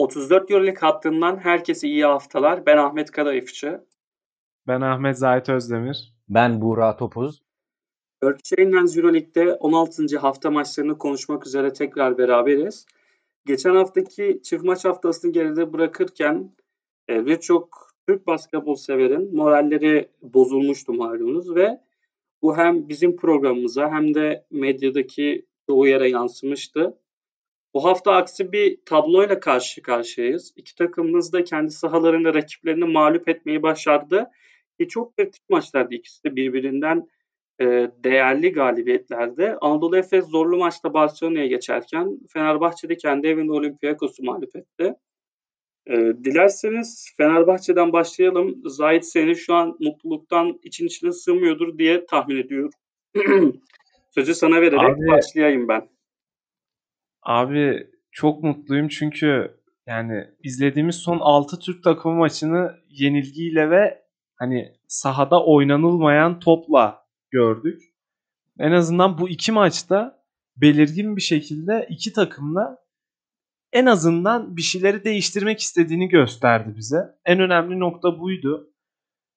34 Euroleague hattından herkese iyi haftalar. Ben Ahmet Kadayıfçı. Ben Ahmet Zahit Özdemir. Ben Buğra Topuz. Örkçeyin Lens Euroleague'de 16. hafta maçlarını konuşmak üzere tekrar beraberiz. Geçen haftaki çift maç haftasını geride bırakırken e, birçok Türk basketbol severin moralleri bozulmuştu malumunuz ve bu hem bizim programımıza hem de medyadaki çoğu yere yansımıştı. Bu hafta aksi bir tabloyla karşı karşıyayız. İki takımımız da kendi sahalarında rakiplerini mağlup etmeyi başardı. Ki çok kritik maçlardı ikisi de birbirinden e, değerli galibiyetlerde. Anadolu Efes zorlu maçta Barcelona'ya geçerken Fenerbahçe'de kendi evinde Olympiakos'u mağlup etti. E, dilerseniz Fenerbahçe'den başlayalım. Zahit seni şu an mutluluktan için içine sığmıyordur diye tahmin ediyorum. Sözü sana vererek Abi, başlayayım ben. Abi çok mutluyum çünkü yani izlediğimiz son 6 Türk takımı maçını yenilgiyle ve hani sahada oynanılmayan topla gördük. En azından bu iki maçta belirgin bir şekilde iki takımla en azından bir şeyleri değiştirmek istediğini gösterdi bize. En önemli nokta buydu.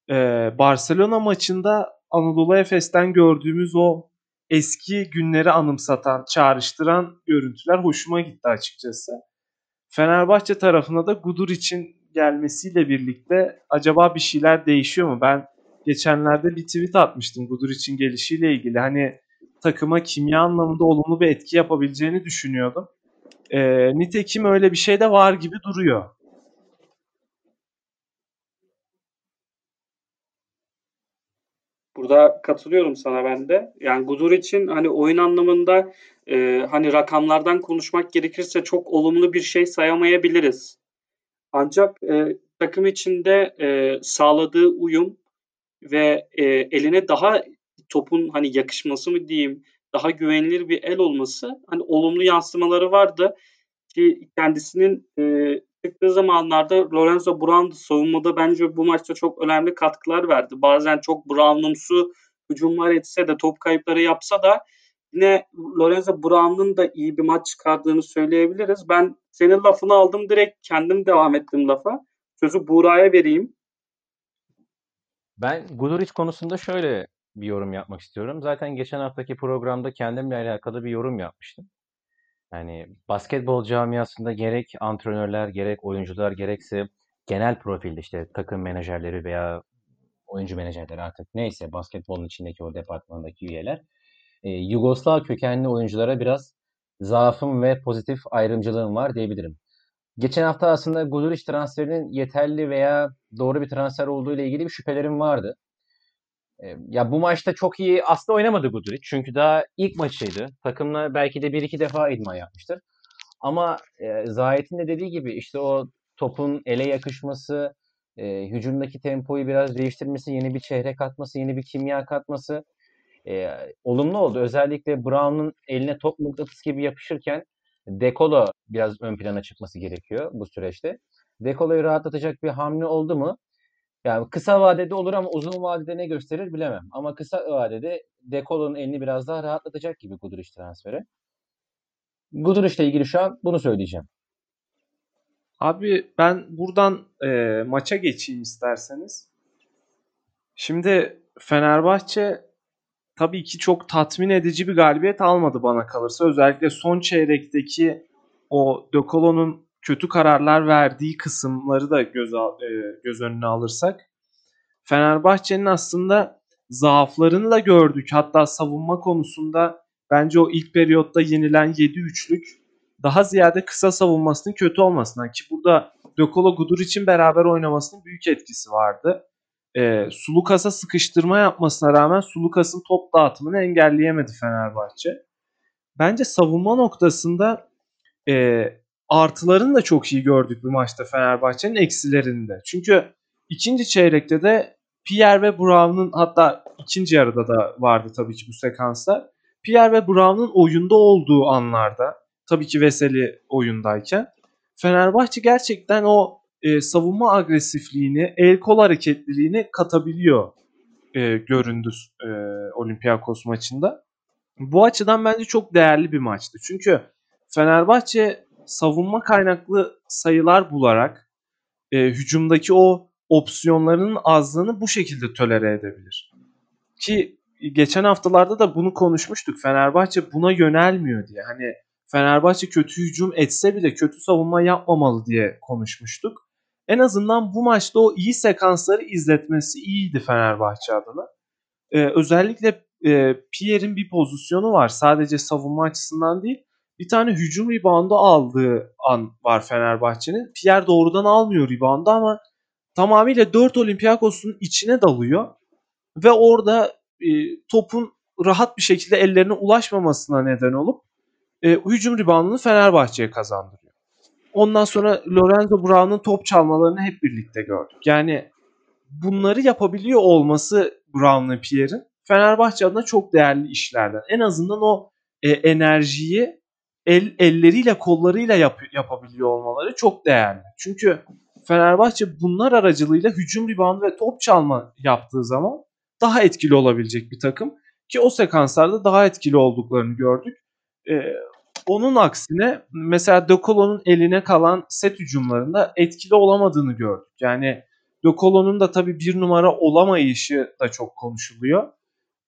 Ee, Barcelona maçında Anadolu Efes'ten gördüğümüz o eski günleri anımsatan, çağrıştıran görüntüler hoşuma gitti açıkçası. Fenerbahçe tarafına da Gudur için gelmesiyle birlikte acaba bir şeyler değişiyor mu? Ben geçenlerde bir tweet atmıştım Gudur için gelişiyle ilgili. Hani takıma kimya anlamında olumlu bir etki yapabileceğini düşünüyordum. Ee, nitekim öyle bir şey de var gibi duruyor. Burada katılıyorum sana ben de. Yani Gudur için hani oyun anlamında e, hani rakamlardan konuşmak gerekirse çok olumlu bir şey sayamayabiliriz. Ancak e, takım içinde e, sağladığı uyum ve e, eline daha topun hani yakışması mı diyeyim daha güvenilir bir el olması hani olumlu yansımaları vardı ki kendisinin e, çıktığı zamanlarda Lorenzo Brown savunmada bence bu maçta çok önemli katkılar verdi. Bazen çok Brown'umsu hücumlar etse de top kayıpları yapsa da yine Lorenzo Brown'un da iyi bir maç çıkardığını söyleyebiliriz. Ben senin lafını aldım direkt kendim devam ettim lafa. Sözü Buğra'ya vereyim. Ben Guduric konusunda şöyle bir yorum yapmak istiyorum. Zaten geçen haftaki programda kendimle alakalı bir yorum yapmıştım. Yani basketbol camiasında gerek antrenörler, gerek oyuncular, gerekse genel profilde işte takım menajerleri veya oyuncu menajerleri artık neyse basketbolun içindeki o departmandaki üyeler e, Yugoslav kökenli oyunculara biraz zaafım ve pozitif ayrımcılığım var diyebilirim. Geçen hafta aslında Guduric transferinin yeterli veya doğru bir transfer olduğu ile ilgili bir şüphelerim vardı. Ya bu maçta çok iyi aslında oynamadı Guduric. Çünkü daha ilk maçıydı. Takımla belki de bir iki defa idman yapmıştır. Ama e, Zahit'in de dediği gibi işte o topun ele yakışması, e, hücumdaki tempoyu biraz değiştirmesi, yeni bir çehre katması, yeni bir kimya katması e, olumlu oldu. Özellikle Brown'un eline top mıknatıs gibi yapışırken Dekolo biraz ön plana çıkması gerekiyor bu süreçte. Dekolo'yu rahatlatacak bir hamle oldu mu yani kısa vadede olur ama uzun vadede ne gösterir bilemem. Ama kısa vadede Dekolo'nun elini biraz daha rahatlatacak gibi Guduric transferi. Guduric ile ilgili şu an bunu söyleyeceğim. Abi ben buradan e, maça geçeyim isterseniz. Şimdi Fenerbahçe tabii ki çok tatmin edici bir galibiyet almadı bana kalırsa. Özellikle son çeyrekteki o Dekolo'nun kötü kararlar verdiği kısımları da göz, al, e, göz önüne alırsak Fenerbahçe'nin aslında zaaflarını da gördük. Hatta savunma konusunda bence o ilk periyotta yenilen 7-3'lük daha ziyade kısa savunmasının kötü olmasından ki burada Dökolo Gudur için beraber oynamasının büyük etkisi vardı. E, Sulukas'a sıkıştırma yapmasına rağmen Sulukas'ın top dağıtımını engelleyemedi Fenerbahçe. Bence savunma noktasında e, artılarını da çok iyi gördük bu maçta Fenerbahçe'nin eksilerinde. Çünkü ikinci çeyrekte de Pierre ve Brown'un hatta ikinci yarıda da vardı tabii ki bu sekanslar. Pierre ve Brown'un oyunda olduğu anlarda tabii ki Veseli oyundayken Fenerbahçe gerçekten o e, savunma agresifliğini, el kol hareketliliğini katabiliyor e, göründü e, Olympiakos maçında. Bu açıdan bence çok değerli bir maçtı. Çünkü Fenerbahçe savunma kaynaklı sayılar bularak e, hücumdaki o opsiyonlarının azlığını bu şekilde tolere edebilir. Ki geçen haftalarda da bunu konuşmuştuk. Fenerbahçe buna yönelmiyor diye. Hani Fenerbahçe kötü hücum etse bile kötü savunma yapmamalı diye konuşmuştuk. En azından bu maçta o iyi sekansları izletmesi iyiydi Fenerbahçe adına. Ee, özellikle e, Pierre'in bir pozisyonu var. Sadece savunma açısından değil. Bir tane hücum reboundu aldığı an var Fenerbahçe'nin. Pierre doğrudan almıyor reboundu ama tamamıyla 4 Olympiakos'un içine dalıyor. Ve orada e, topun rahat bir şekilde ellerine ulaşmamasına neden olup e, hücum reboundunu Fenerbahçe'ye kazandırıyor. Ondan sonra Lorenzo Brown'un top çalmalarını hep birlikte gördük. Yani bunları yapabiliyor olması Brown'la Pierre'in Fenerbahçe adına çok değerli işlerden. En azından o e, enerjiyi el elleriyle kollarıyla yap, yapabiliyor olmaları çok değerli. Çünkü Fenerbahçe bunlar aracılığıyla hücum reboundu ve top çalma yaptığı zaman daha etkili olabilecek bir takım. Ki o sekanslarda daha etkili olduklarını gördük. Ee, onun aksine mesela De Colo'nun eline kalan set hücumlarında etkili olamadığını gördük. Yani De Colo'nun da tabii bir numara olamayışı da çok konuşuluyor.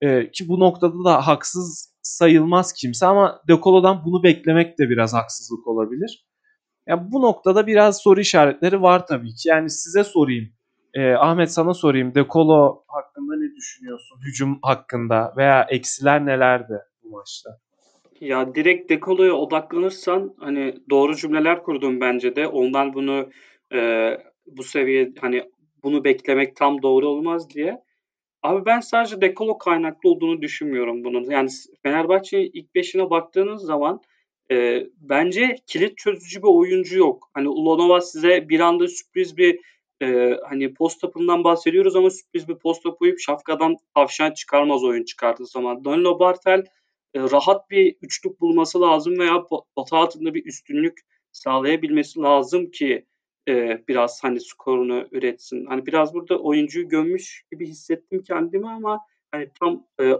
Ee, ki bu noktada da haksız sayılmaz kimse ama De Colo'dan bunu beklemek de biraz haksızlık olabilir. Yani bu noktada biraz soru işaretleri var tabii ki. Yani size sorayım. Ee, Ahmet sana sorayım. De Colo hakkında ne düşünüyorsun? Hücum hakkında veya eksiler nelerdi bu maçta? Ya direkt Dekolo'ya odaklanırsan hani doğru cümleler kurdum bence de. Ondan bunu e, bu seviye hani bunu beklemek tam doğru olmaz diye. Abi ben sadece Dekolo kaynaklı olduğunu düşünmüyorum bunun. Yani Fenerbahçe ilk beşine baktığınız zaman e, bence kilit çözücü bir oyuncu yok. Hani Ulonova size bir anda sürpriz bir e, hani post tapından bahsediyoruz ama sürpriz bir post tapıyıp şafkadan tavşan çıkarmaz oyun çıkardığı zaman. Danilo Bartel e, rahat bir üçlük bulması lazım veya pota altında bir üstünlük sağlayabilmesi lazım ki e, biraz hani skorunu üretsin. Hani biraz burada oyuncuyu gömmüş gibi hissettim kendimi ama hani tam e,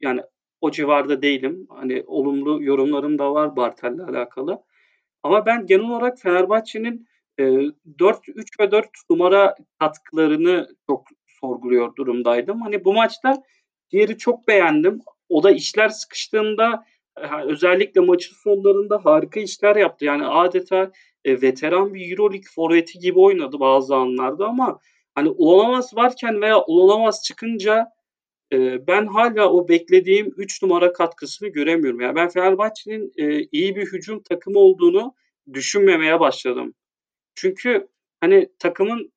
yani o civarda değilim. Hani olumlu yorumlarım da var Bartel'le alakalı. Ama ben genel olarak Fenerbahçe'nin e, 4-3 ve 4 numara katkılarını çok sorguluyor durumdaydım. Hani bu maçta diğeri çok beğendim. O da işler sıkıştığında özellikle maçın sonlarında harika işler yaptı. Yani adeta e, veteran bir Euroleague forveti gibi oynadı bazı anlarda ama hani Ulanovas varken veya Ulanovas çıkınca e, ben hala o beklediğim 3 numara katkısını göremiyorum. Yani ben Fenerbahçe'nin e, iyi bir hücum takımı olduğunu düşünmemeye başladım. Çünkü hani takımın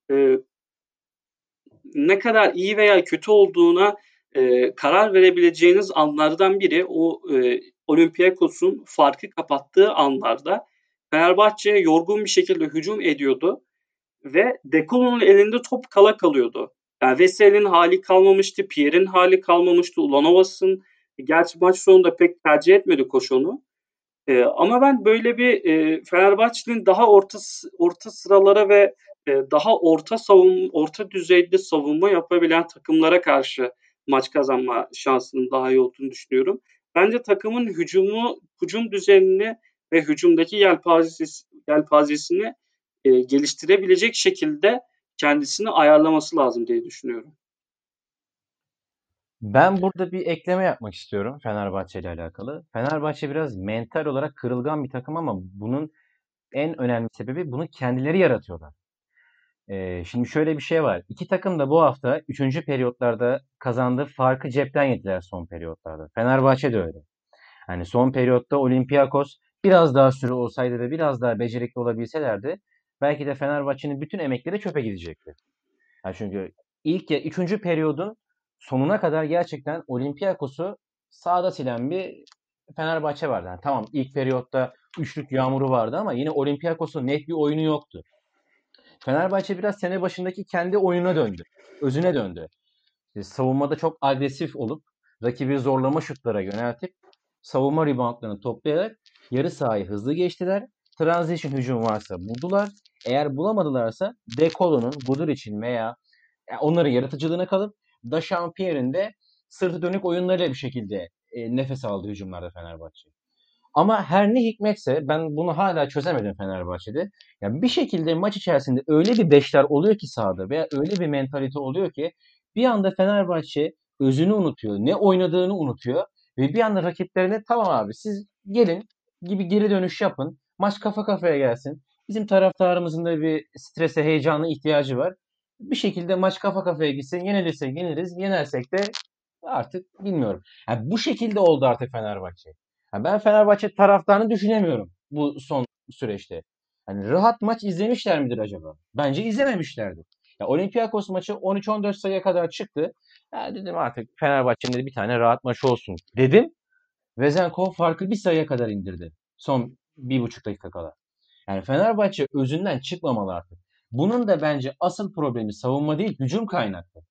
ne kadar iyi veya kötü olduğuna karar verebileceğiniz anlardan biri o Olympiakos'un farkı kapattığı anlarda Fenerbahçe yorgun bir şekilde hücum ediyordu ve Dekolo'nun elinde top kala kalıyordu. Yani Veseli'nin hali kalmamıştı, Pierre'in hali kalmamıştı, Ulanovas'ın gerçi maç sonunda pek tercih etmedi koşunu. Ee, ama ben böyle bir e, Fenerbahçe'nin daha orta orta sıralara ve e, daha orta savun orta düzeyde savunma yapabilen takımlara karşı maç kazanma şansının daha iyi olduğunu düşünüyorum. Bence takımın hücumu hücum düzenini ve hücumdaki yelpazesi, yelpazesini e, geliştirebilecek şekilde kendisini ayarlaması lazım diye düşünüyorum. Ben burada bir ekleme yapmak istiyorum Fenerbahçe ile alakalı. Fenerbahçe biraz mental olarak kırılgan bir takım ama bunun en önemli sebebi bunu kendileri yaratıyorlar. Ee, şimdi şöyle bir şey var. İki takım da bu hafta 3. periyotlarda kazandığı farkı cepten yediler son periyotlarda. Fenerbahçe de öyle. Hani son periyotta Olympiakos biraz daha süre olsaydı ve biraz daha becerikli olabilselerdi belki de Fenerbahçe'nin bütün emekleri çöpe gidecekti. Yani çünkü ilk ya üçüncü periyodun sonuna kadar gerçekten Olympiakos'u sağda silen bir Fenerbahçe vardı. Yani tamam ilk periyotta üçlük yağmuru vardı ama yine Olympiakos'un net bir oyunu yoktu. Fenerbahçe biraz sene başındaki kendi oyununa döndü. Özüne döndü. İşte savunmada çok agresif olup rakibi zorlama şutlara yöneltip savunma reboundlarını toplayarak yarı sahayı hızlı geçtiler. Transition hücum varsa buldular. Eğer bulamadılarsa Dekolo'nun Budur için veya onların yaratıcılığına kalıp Dachampierre'in de sırtı dönük oyunlarıyla bir şekilde e, nefes aldı hücumlarda Fenerbahçe. Ama her ne hikmetse ben bunu hala çözemedim Fenerbahçe'de. Yani bir şekilde maç içerisinde öyle bir beşler oluyor ki sahada veya öyle bir mentalite oluyor ki bir anda Fenerbahçe özünü unutuyor. Ne oynadığını unutuyor. Ve bir anda rakiplerine tamam abi siz gelin gibi geri dönüş yapın. Maç kafa kafaya gelsin. Bizim taraftarımızın da bir strese, heyecanı ihtiyacı var. Bir şekilde maç kafa kafaya gitsin. Yenilirsek yeniriz. Yenersek de artık bilmiyorum. Yani bu şekilde oldu artık Fenerbahçe. Yani ben Fenerbahçe taraftarını düşünemiyorum bu son süreçte. Hani rahat maç izlemişler midir acaba? Bence izlememişlerdir. Ya Olympiakos maçı 13-14 sayıya kadar çıktı. Ya dedim artık Fenerbahçe'nin bir tane rahat maç olsun dedim. Vezenkov farkı bir sayıya kadar indirdi. Son bir buçuk dakika kala. Yani Fenerbahçe özünden çıkmamalı artık. Bunun da bence asıl problemi savunma değil hücum kaynaklı.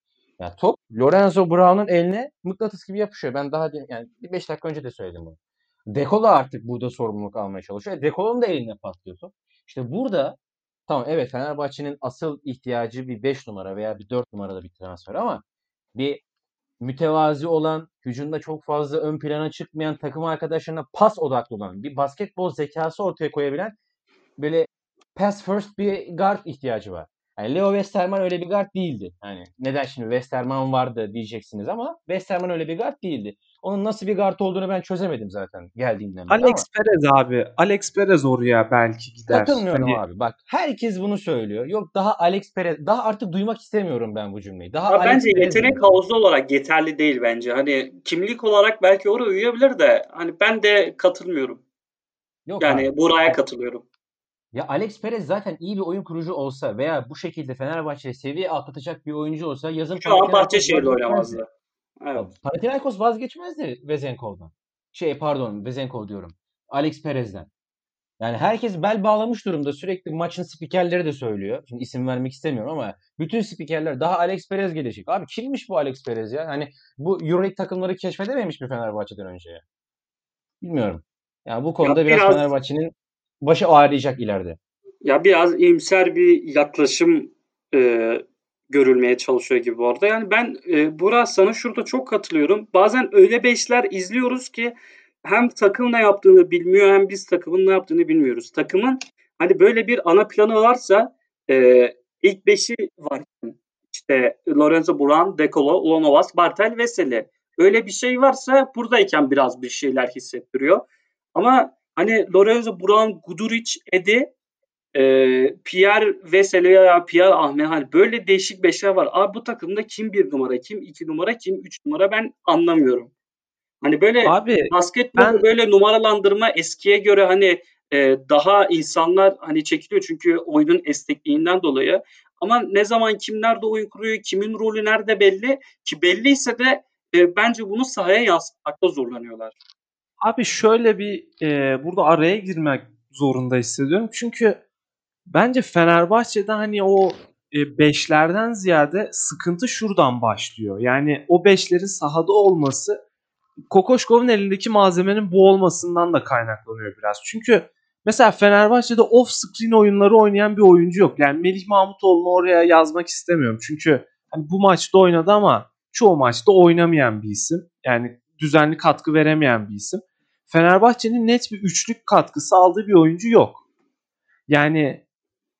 Ya top Lorenzo Brown'un eline mıknatıs gibi yapışıyor. Ben daha yani 5 dakika önce de söyledim bunu. Dekolo artık burada sorumluluk almaya çalışıyor. E, Dekolo'nun da eline patlıyor top. İşte burada tamam evet Fenerbahçe'nin asıl ihtiyacı bir 5 numara veya bir 4 numarada bir transfer ama bir mütevazi olan, hücumda çok fazla ön plana çıkmayan, takım arkadaşlarına pas odaklı olan, bir basketbol zekası ortaya koyabilen böyle pass first bir guard ihtiyacı var. Yani Leo Westerman öyle bir guard değildi. Hani neden şimdi Westerman vardı diyeceksiniz ama Westerman öyle bir guard değildi. Onun nasıl bir guard olduğunu ben çözemedim zaten geldiğinden beri. Alex ama. Perez abi. Alex Perez oraya belki gider. Katılmıyorum hani... abi. Bak herkes bunu söylüyor. Yok daha Alex Perez. Daha artık duymak istemiyorum ben bu cümleyi. Daha ya bence Perez yetenek havuzu olarak yeterli değil bence. Hani kimlik olarak belki oraya uyabilir de hani ben de katılmıyorum. Yok yani abi. buraya katılıyorum. Ya Alex Perez zaten iyi bir oyun kurucu olsa veya bu şekilde Fenerbahçe'ye seviye atlatacak bir oyuncu olsa yazın Şu an Bahçeşehir'de oynamazdı. Evet. Panathinaikos vazgeçmezdi Vezenkov'dan. Şey pardon Vezenkov diyorum. Alex Perez'den. Yani herkes bel bağlamış durumda. Sürekli maçın spikerleri de söylüyor. Şimdi isim vermek istemiyorum ama bütün spikerler daha Alex Perez gelecek. Abi kimmiş bu Alex Perez ya? Hani bu Euroleague takımları keşfedememiş mi Fenerbahçe'den önce ya? Bilmiyorum. Yani bu konuda ya biraz, biraz Fenerbahçe'nin başı ağrıyacak ileride. Ya biraz iyimser bir yaklaşım e, görülmeye çalışıyor gibi orada. Yani ben e, Burak sana şurada çok katılıyorum. Bazen öyle beşler izliyoruz ki hem takım ne yaptığını bilmiyor hem biz takımın ne yaptığını bilmiyoruz. Takımın hani böyle bir ana planı varsa e, ilk beşi var. İşte Lorenzo Buran, Dekolo, Lonovas, Bartel, Veseli. Öyle bir şey varsa buradayken biraz bir şeyler hissettiriyor. Ama Hani Lorenzo Brown, Guduric, Edi, e, Pierre Veseli veya Pierre Ahmet hani böyle değişik beşler var. Abi bu takımda kim bir numara, kim iki numara, kim üç numara ben anlamıyorum. Hani böyle Abi, basketbol ben... böyle numaralandırma eskiye göre hani e, daha insanlar hani çekiliyor çünkü oyunun esnekliğinden dolayı. Ama ne zaman kim nerede oyun kuruyor, kimin rolü nerede belli ki belliyse de e, bence bunu sahaya yansıtmakta zorlanıyorlar. Abi şöyle bir e, burada araya girmek zorunda hissediyorum. Çünkü bence Fenerbahçe'de hani o e, beşlerden ziyade sıkıntı şuradan başlıyor. Yani o beşlerin sahada olması Kokoşkov'un elindeki malzemenin bu olmasından da kaynaklanıyor biraz. Çünkü mesela Fenerbahçe'de off screen oyunları oynayan bir oyuncu yok. Yani Melih Mahmutoğlu'nu oraya yazmak istemiyorum. Çünkü hani bu maçta oynadı ama çoğu maçta oynamayan bir isim. Yani düzenli katkı veremeyen bir isim. Fenerbahçe'nin net bir üçlük katkısı aldığı bir oyuncu yok. Yani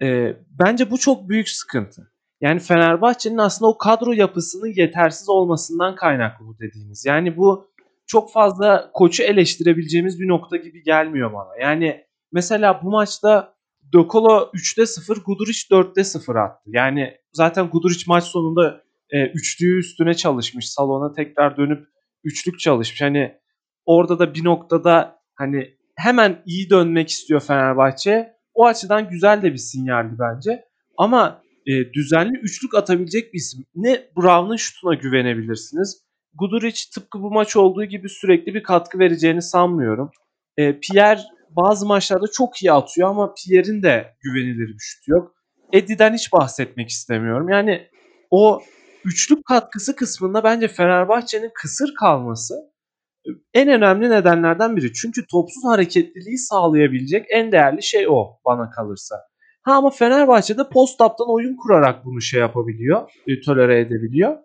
e, bence bu çok büyük sıkıntı. Yani Fenerbahçe'nin aslında o kadro yapısının yetersiz olmasından kaynaklı bu dediğimiz. Yani bu çok fazla koçu eleştirebileceğimiz bir nokta gibi gelmiyor bana. Yani mesela bu maçta Dokolo 3'te 0, Guduric 4'te 0 attı. Yani zaten Guduric maç sonunda e, üçlüğü üstüne çalışmış. Salona tekrar dönüp üçlük çalışmış. Hani orada da bir noktada hani hemen iyi dönmek istiyor Fenerbahçe. O açıdan güzel de bir sinyaldi bence. Ama e, düzenli üçlük atabilecek bir isim. Ne Brown'un şutuna güvenebilirsiniz. Guduric tıpkı bu maç olduğu gibi sürekli bir katkı vereceğini sanmıyorum. E, Pierre bazı maçlarda çok iyi atıyor ama Pierre'in de güvenilir bir şut yok. Eddie'den hiç bahsetmek istemiyorum. Yani o üçlük katkısı kısmında bence Fenerbahçe'nin kısır kalması en önemli nedenlerden biri. Çünkü topsuz hareketliliği sağlayabilecek en değerli şey o bana kalırsa. Ha ama Fenerbahçe'de post-up'tan oyun kurarak bunu şey yapabiliyor, e, tolere edebiliyor.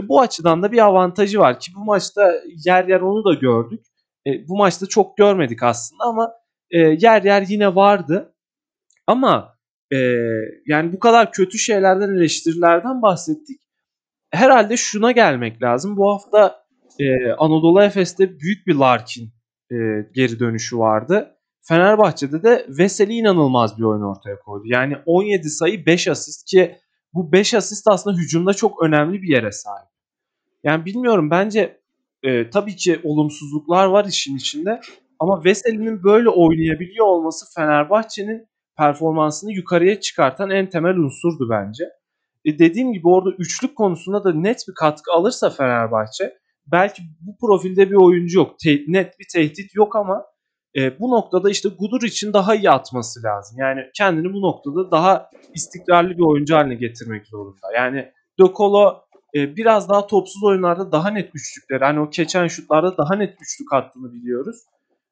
E, bu açıdan da bir avantajı var ki bu maçta yer yer onu da gördük. E, bu maçta çok görmedik aslında ama e, yer yer yine vardı. Ama e, yani bu kadar kötü şeylerden eleştirilerden bahsettik. Herhalde şuna gelmek lazım. Bu hafta e, Anadolu Efes'te büyük bir Larkin e, geri dönüşü vardı. Fenerbahçe'de de Veseli inanılmaz bir oyun ortaya koydu. Yani 17 sayı 5 asist ki bu 5 asist aslında hücumda çok önemli bir yere sahip. Yani bilmiyorum bence e, tabii ki olumsuzluklar var işin içinde ama Veseli'nin böyle oynayabiliyor olması Fenerbahçe'nin performansını yukarıya çıkartan en temel unsurdu bence. E dediğim gibi orada üçlük konusunda da net bir katkı alırsa Fenerbahçe belki bu profilde bir oyuncu yok. Te- net bir tehdit yok ama e, bu noktada işte Gudur için daha iyi atması lazım. Yani kendini bu noktada daha istikrarlı bir oyuncu haline getirmek zorunda. Yani De Colo e, biraz daha topsuz oyunlarda daha net üçlükleri hani o keçen şutlarda daha net üçlük attığını biliyoruz.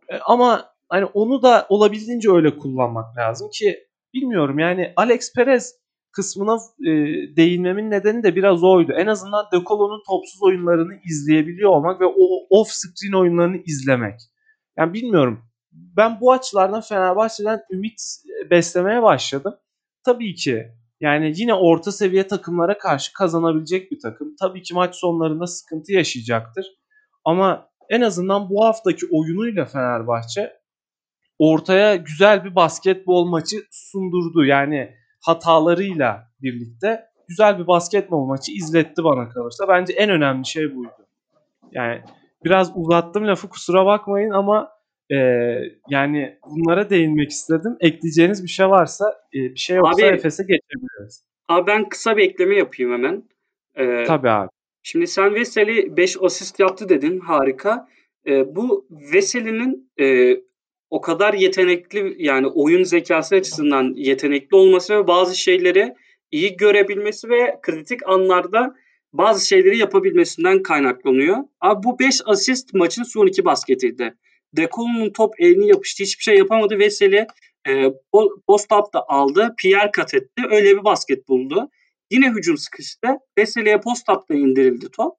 E, ama hani onu da olabildiğince öyle kullanmak lazım ki bilmiyorum yani Alex Perez kısmına e, değinmemin nedeni de biraz oydu. En azından De topsuz oyunlarını izleyebiliyor olmak ve o off screen oyunlarını izlemek. Yani bilmiyorum. Ben bu açılardan Fenerbahçe'den ümit beslemeye başladım. Tabii ki yani yine orta seviye takımlara karşı kazanabilecek bir takım. Tabii ki maç sonlarında sıkıntı yaşayacaktır. Ama en azından bu haftaki oyunuyla Fenerbahçe ortaya güzel bir basketbol maçı sundurdu. Yani hatalarıyla birlikte güzel bir basketbol maçı izletti bana kalırsa. Bence en önemli şey buydu. Yani biraz uzattım lafı kusura bakmayın ama e, yani bunlara değinmek istedim. Ekleyeceğiniz bir şey varsa e, bir şey yoksa abi, Efes'e geçebiliriz. Abi ben kısa bir ekleme yapayım hemen. Ee, Tabii abi. Şimdi sen Veseli 5 asist yaptı dedin. Harika. Ee, bu Veseli'nin e, o kadar yetenekli yani oyun zekası açısından yetenekli olması ve bazı şeyleri iyi görebilmesi ve kritik anlarda bazı şeyleri yapabilmesinden kaynaklanıyor. Abi bu 5 asist maçın son iki basketiydi. Dekolo'nun top elini yapıştı. Hiçbir şey yapamadı. Veseli e, post-up da aldı. Pierre kat etti. Öyle bir basket buldu. Yine hücum sıkıştı. Veseli'ye post-up da indirildi top.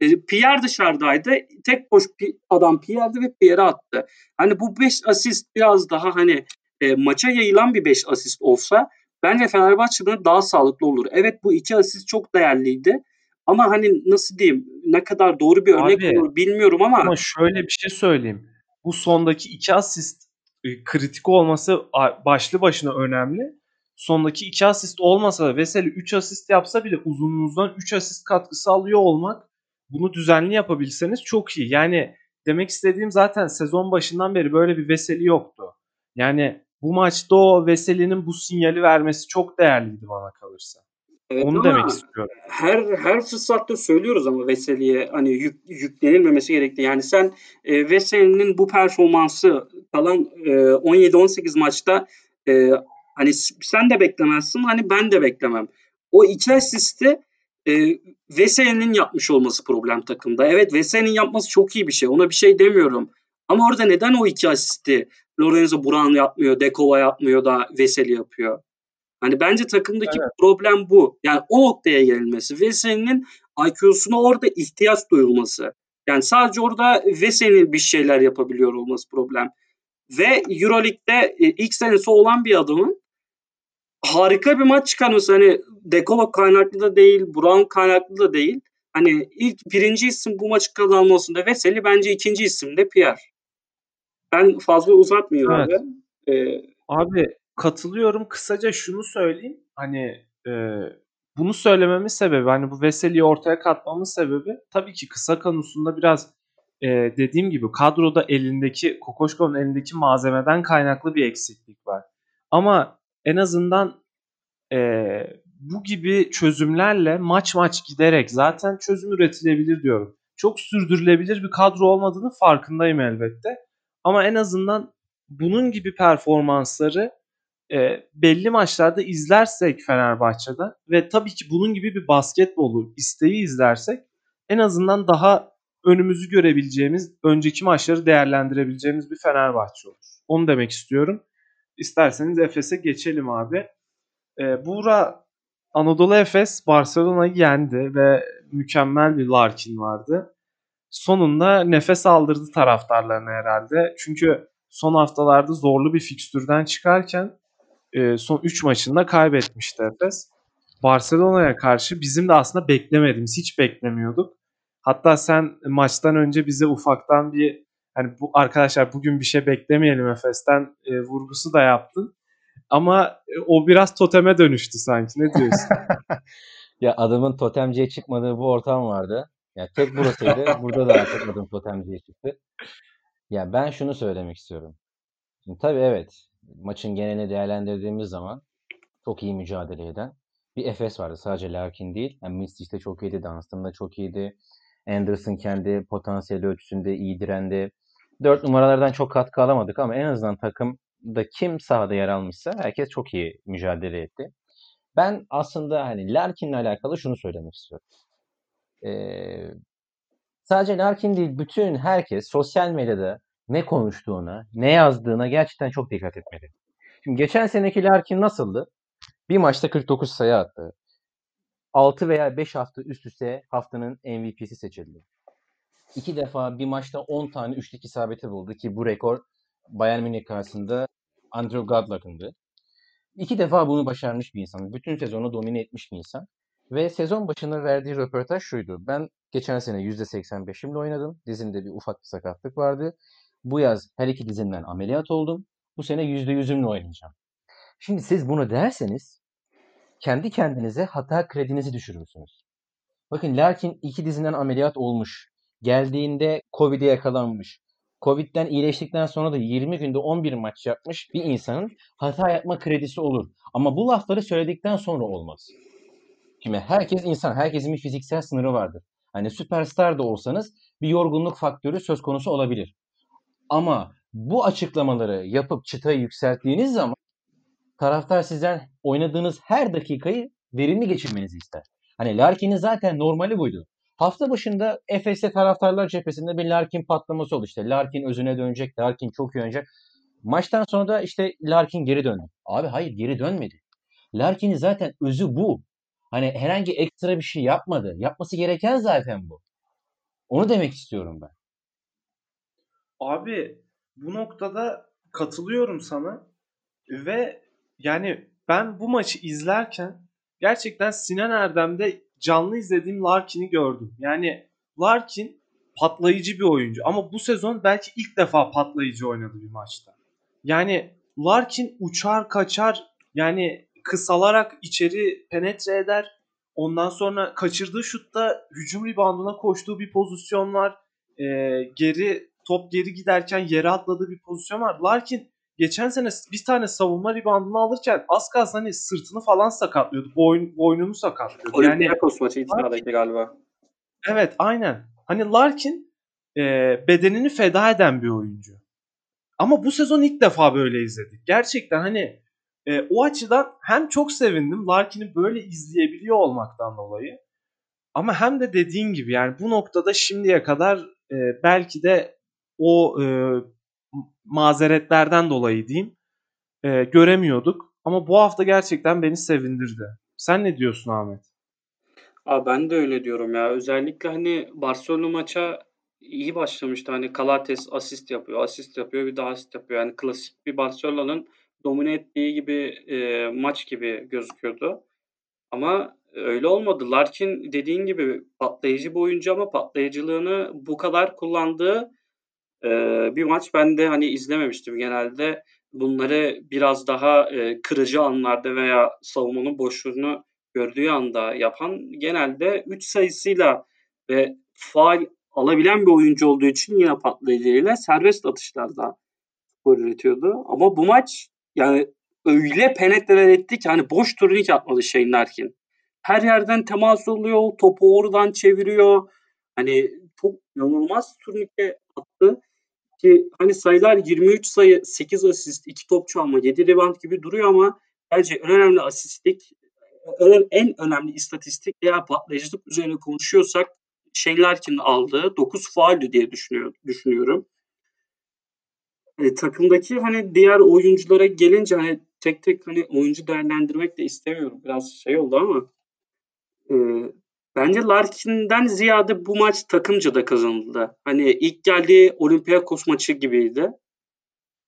E, Pierre dışarıdaydı. Tek boş adam Pierre'di ve Pierre attı. Hani bu 5 asist biraz daha hani e, maça yayılan bir 5 asist olsa bence Fenerbahçe'de daha sağlıklı olur. Evet bu iki asist çok değerliydi. Ama hani nasıl diyeyim ne kadar doğru bir örnek Abi, olur bilmiyorum ama. Ama şöyle bir şey söyleyeyim bu sondaki iki asist e, kritik olması başlı başına önemli. Sondaki iki asist olmasa da Veseli 3 asist yapsa bile uzunluğunuzdan 3 asist katkısı alıyor olmak bunu düzenli yapabilseniz çok iyi. Yani demek istediğim zaten sezon başından beri böyle bir Veseli yoktu. Yani bu maçta o Veseli'nin bu sinyali vermesi çok değerliydi bana kalırsa. Evet Onu demek istiyorum. Her her fırsatta söylüyoruz ama Veseli'ye hani yük, yüklenilmemesi gerekti. Yani sen e, Veseli'nin bu performansı kalan e, 17-18 maçta e, hani sen de beklemezsin hani ben de beklemem. O iki asisti e, Veseli'nin yapmış olması problem takımda. Evet Veseli'nin yapması çok iyi bir şey. Ona bir şey demiyorum. Ama orada neden o iki asisti Lorenzo Buran yapmıyor, Dekova yapmıyor da Veseli yapıyor? Hani bence takımdaki evet. problem bu. Yani o noktaya gelinmesi. Veseli'nin IQ'suna orada ihtiyaç duyulması. Yani sadece orada Veseli bir şeyler yapabiliyor olması problem. Ve Euroleague'de e, ilk senesi olan bir adamın harika bir maç çıkarması. Hani Dekolo kaynaklı da değil, Brown kaynaklı da değil. Hani ilk birinci isim bu maçı kazanmasında Veseli bence ikinci isim de Pierre. Ben fazla uzatmıyorum evet. abi. Ee, abi katılıyorum. Kısaca şunu söyleyeyim. Hani e, bunu söylememin sebebi hani bu Veseli'yi ortaya katmamın sebebi tabii ki kısa konusunda biraz e, dediğim gibi kadroda elindeki Kokoşko'nun elindeki malzemeden kaynaklı bir eksiklik var. Ama en azından e, bu gibi çözümlerle maç maç giderek zaten çözüm üretilebilir diyorum. Çok sürdürülebilir bir kadro olmadığını farkındayım elbette. Ama en azından bunun gibi performansları e, belli maçlarda izlersek Fenerbahçe'de ve tabii ki bunun gibi bir basketbolu isteği izlersek en azından daha önümüzü görebileceğimiz, önceki maçları değerlendirebileceğimiz bir Fenerbahçe olur. Onu demek istiyorum. İsterseniz Efes'e geçelim abi. E, Buğra Anadolu Efes Barcelona'yı yendi ve mükemmel bir Larkin vardı. sonunda nefes aldırdı taraftarlarına herhalde. Çünkü son haftalarda zorlu bir fikstürden çıkarken e, son 3 maçında kaybetmişti Efes. Barcelona'ya karşı bizim de aslında beklemediğimiz, hiç beklemiyorduk. Hatta sen maçtan önce bize ufaktan bir hani bu arkadaşlar bugün bir şey beklemeyelim Efes'ten e, vurgusu da yaptın. Ama e, o biraz toteme dönüştü sanki. Ne diyorsun? ya adamın totemciye çıkmadığı bu ortam vardı. Ya tek burasıydı. burada da artık adım totemciye çıktı. Ya ben şunu söylemek istiyorum. Şimdi tabii evet. Maçın genelini değerlendirdiğimiz zaman çok iyi mücadele eden bir Efes vardı. Sadece Larkin değil. Yani Mistic de çok iyiydi. Dunstan da çok iyiydi. Anderson kendi potansiyeli ölçüsünde iyi direndi. Dört numaralardan çok katkı alamadık ama en azından takımda kim sahada yer almışsa herkes çok iyi mücadele etti. Ben aslında hani Larkin'le alakalı şunu söylemek istiyorum. Ee, sadece Larkin değil bütün herkes sosyal medyada ne konuştuğuna, ne yazdığına gerçekten çok dikkat etmeli. Şimdi geçen seneki Larkin nasıldı? Bir maçta 49 sayı attı. 6 veya 5 hafta üst üste haftanın MVP'si seçildi. İki defa bir maçta 10 tane üçlük isabeti buldu ki bu rekor Bayern Münih karşısında Andrew Godlock'ındı. İki defa bunu başarmış bir insan. Bütün sezonu domine etmiş bir insan. Ve sezon başında verdiği röportaj şuydu. Ben geçen sene %85'imle oynadım. Dizimde bir ufak bir sakatlık vardı. Bu yaz her iki dizimden ameliyat oldum. Bu sene %100'ümle oynayacağım. Şimdi siz bunu derseniz kendi kendinize hata kredinizi düşürürsünüz. Bakın Larkin iki dizinden ameliyat olmuş. Geldiğinde Covid'e yakalanmış. Covid'den iyileştikten sonra da 20 günde 11 maç yapmış bir insanın hata yapma kredisi olur. Ama bu lafları söyledikten sonra olmaz. Şimdi herkes insan, herkesin bir fiziksel sınırı vardır. Hani süperstar da olsanız bir yorgunluk faktörü söz konusu olabilir. Ama bu açıklamaları yapıp çıtayı yükselttiğiniz zaman taraftar sizden oynadığınız her dakikayı verimli geçirmenizi ister. Hani Larkin'in zaten normali buydu. Hafta başında Efes'te taraftarlar cephesinde bir Larkin patlaması oldu. İşte Larkin özüne dönecek, Larkin çok iyi oynayacak. Maçtan sonra da işte Larkin geri döndü. Abi hayır geri dönmedi. Larkin'in zaten özü bu. Hani herhangi ekstra bir şey yapmadı. Yapması gereken zaten bu. Onu demek istiyorum ben. Abi bu noktada katılıyorum sana ve yani ben bu maçı izlerken gerçekten Sinan Erdem'de canlı izlediğim Larkin'i gördüm. Yani Larkin patlayıcı bir oyuncu ama bu sezon belki ilk defa patlayıcı oynadı bir maçta. Yani Larkin uçar kaçar yani kısalarak içeri penetre eder. Ondan sonra kaçırdığı şutta hücum ribandına koştuğu bir pozisyon var. Ee, geri top geri giderken yere atladığı bir pozisyon var. Larkin geçen sene bir tane savunma ribandını alırken az kalsın hani sırtını falan sakatlıyordu. Boyun, boynunu sakatlıyordu. Olympiakos yani, maçı sahadaki galiba. Evet aynen. Hani Larkin e, bedenini feda eden bir oyuncu. Ama bu sezon ilk defa böyle izledik. Gerçekten hani e, o açıdan hem çok sevindim Larkin'i böyle izleyebiliyor olmaktan dolayı. Ama hem de dediğin gibi yani bu noktada şimdiye kadar e, belki de o e, mazeretlerden dolayı diyeyim e, göremiyorduk. Ama bu hafta gerçekten beni sevindirdi. Sen ne diyorsun Ahmet? Abi ben de öyle diyorum ya. Özellikle hani Barcelona maça iyi başlamıştı. Hani Kalates asist yapıyor, asist yapıyor, bir daha asist yapıyor. Yani klasik bir Barcelona'nın domine ettiği gibi e, maç gibi gözüküyordu. Ama öyle olmadı. Larkin dediğin gibi patlayıcı bir oyuncu ama patlayıcılığını bu kadar kullandığı bir maç ben de hani izlememiştim. Genelde bunları biraz daha kırıcı anlarda veya savunmanın boşluğunu gördüğü anda yapan genelde 3 sayısıyla ve faal alabilen bir oyuncu olduğu için yine patlayıcıyla serbest atışlarda skor üretiyordu. Ama bu maç yani öyle penetreler etti ki hani boş turnik atmadı Shane Larkin. Her yerden temas oluyor, topu oradan çeviriyor. Hani çok inanılmaz turnike attı. Ki hani sayılar 23 sayı, 8 asist, 2 top çalma, 7 rebound gibi duruyor ama bence en önemli asistlik, en önemli istatistik veya patlayıcılık üzerine konuşuyorsak Shane aldığı 9 fauldü diye düşünüyor, düşünüyorum. E, takımdaki hani diğer oyunculara gelince hani tek tek hani oyuncu değerlendirmek de istemiyorum. Biraz şey oldu ama e, Bence Larkin'den ziyade bu maç takımca da kazanıldı. Hani ilk geldiği Olympiakos maçı gibiydi.